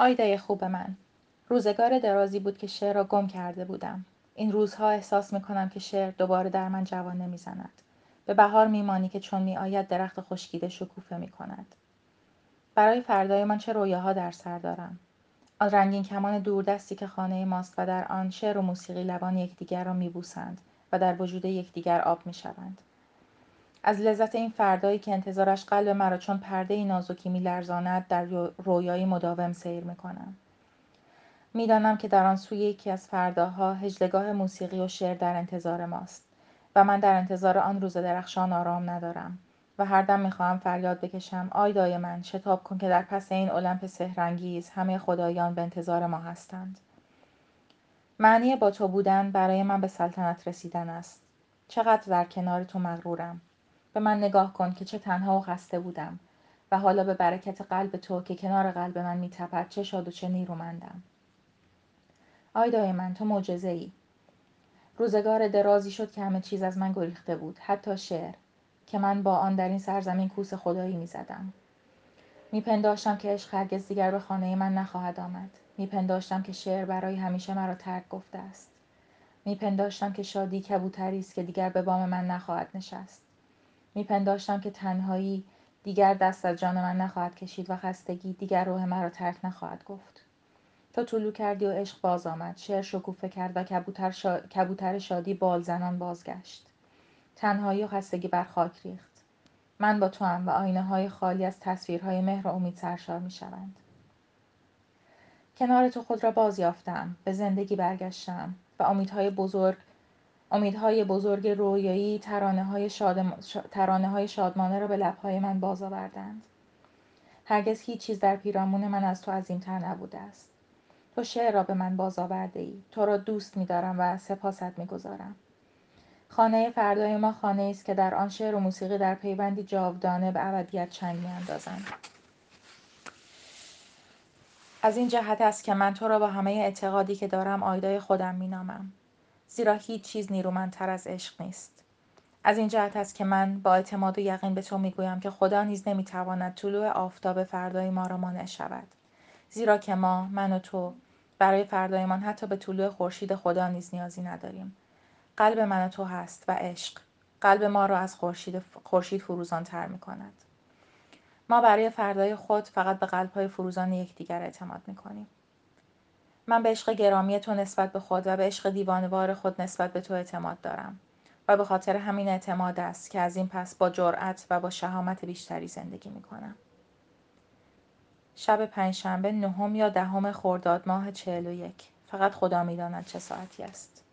آیدای خوب من. روزگار درازی بود که شعر را گم کرده بودم. این روزها احساس می کنم که شعر دوباره در من جوان نمی‌زند. به بهار میمانی که چون میآید درخت خشکیده شکوفه می کند برای فردایمان چه رویاها در سر دارم. آن رنگین کمان دوردستی که خانه ماست و در آن شعر و موسیقی لبان یکدیگر را میبوسند و در وجود یکدیگر آب می‌شوند. از لذت این فردایی که انتظارش قلب مرا چون پرده نازکی میلرزاند در رویایی مداوم سیر می‌کنم. می‌دانم که در آن سوی یکی از فرداها هجلگاه موسیقی و شعر در انتظار ماست و من در انتظار آن روز درخشان آرام ندارم و هر دم می‌خواهم فریاد بکشم آیدای من شتاب کن که در پس این المپ سحرانگیز همه خدایان به انتظار ما هستند. معنی با تو بودن برای من به سلطنت رسیدن است. چقدر در کنار تو مغرورم. به من نگاه کن که چه تنها و خسته بودم و حالا به برکت قلب تو که کنار قلب من میتپد چه شاد و چه نیرومندم. آیدای من تو معجزه ای روزگار درازی شد که همه چیز از من گریخته بود حتی شعر که من با آن در این سرزمین کوس خدایی می‌زدم. میپنداشتم که عشق هرگز دیگر به خانه من نخواهد آمد. میپنداشتم که شعر برای همیشه مرا ترک گفته است. میپنداشتم که شادی کبوتری است که دیگر به بام من نخواهد نشست. میپنداشتم که تنهایی دیگر دست از جان من نخواهد کشید و خستگی دیگر روح مرا ترک نخواهد گفت. تو طلو کردی و عشق باز آمد. شعر شکوفه کرد و کبوتر, شا... کبوتر شادی بالزنان بازگشت. تنهایی و خستگی بر خاک ریخت. من با تو هم و آینه های خالی از تصویرهای مهر و امید سرشار می شوند. کنار تو خود را باز یافتم به زندگی برگشتم. و امیدهای بزرگ امیدهای بزرگ رویایی ترانه های, شاد... ترانه های شادمانه را به لبهای من باز آوردند. هرگز هیچ چیز در پیرامون من از تو تر نبوده است. تو شعر را به من باز آورده ای تو را دوست می دارم و سپاست می گذارم. خانه فردای ما خانه است که در آن شعر و موسیقی در پیوندی جاودانه به ابدیت چنگ میاندازند از این جهت است که من تو را با همه اعتقادی که دارم آیدای خودم مینامم. زیرا هیچ چیز نیرومندتر از عشق نیست از این جهت است که من با اعتماد و یقین به تو می‌گویم که خدا نیز نمی‌تواند طلوع آفتاب فردای ما را مانع شود زیرا که ما من و تو برای فردایمان حتی به طلوع خورشید خدا نیز نیازی نداریم قلب من و تو هست و عشق قلب ما را از خورشید خورشید فروزان تر می کند. ما برای فردای خود فقط به قلب های فروزان یکدیگر اعتماد می کنیم. من به عشق گرامی تو نسبت به خود و به عشق دیوانوار خود نسبت به تو اعتماد دارم و به خاطر همین اعتماد است که از این پس با جرأت و با شهامت بیشتری زندگی می کنم. شب پنجشنبه نهم یا دهم خرداد ماه چهل و یک فقط خدا می‌داند چه ساعتی است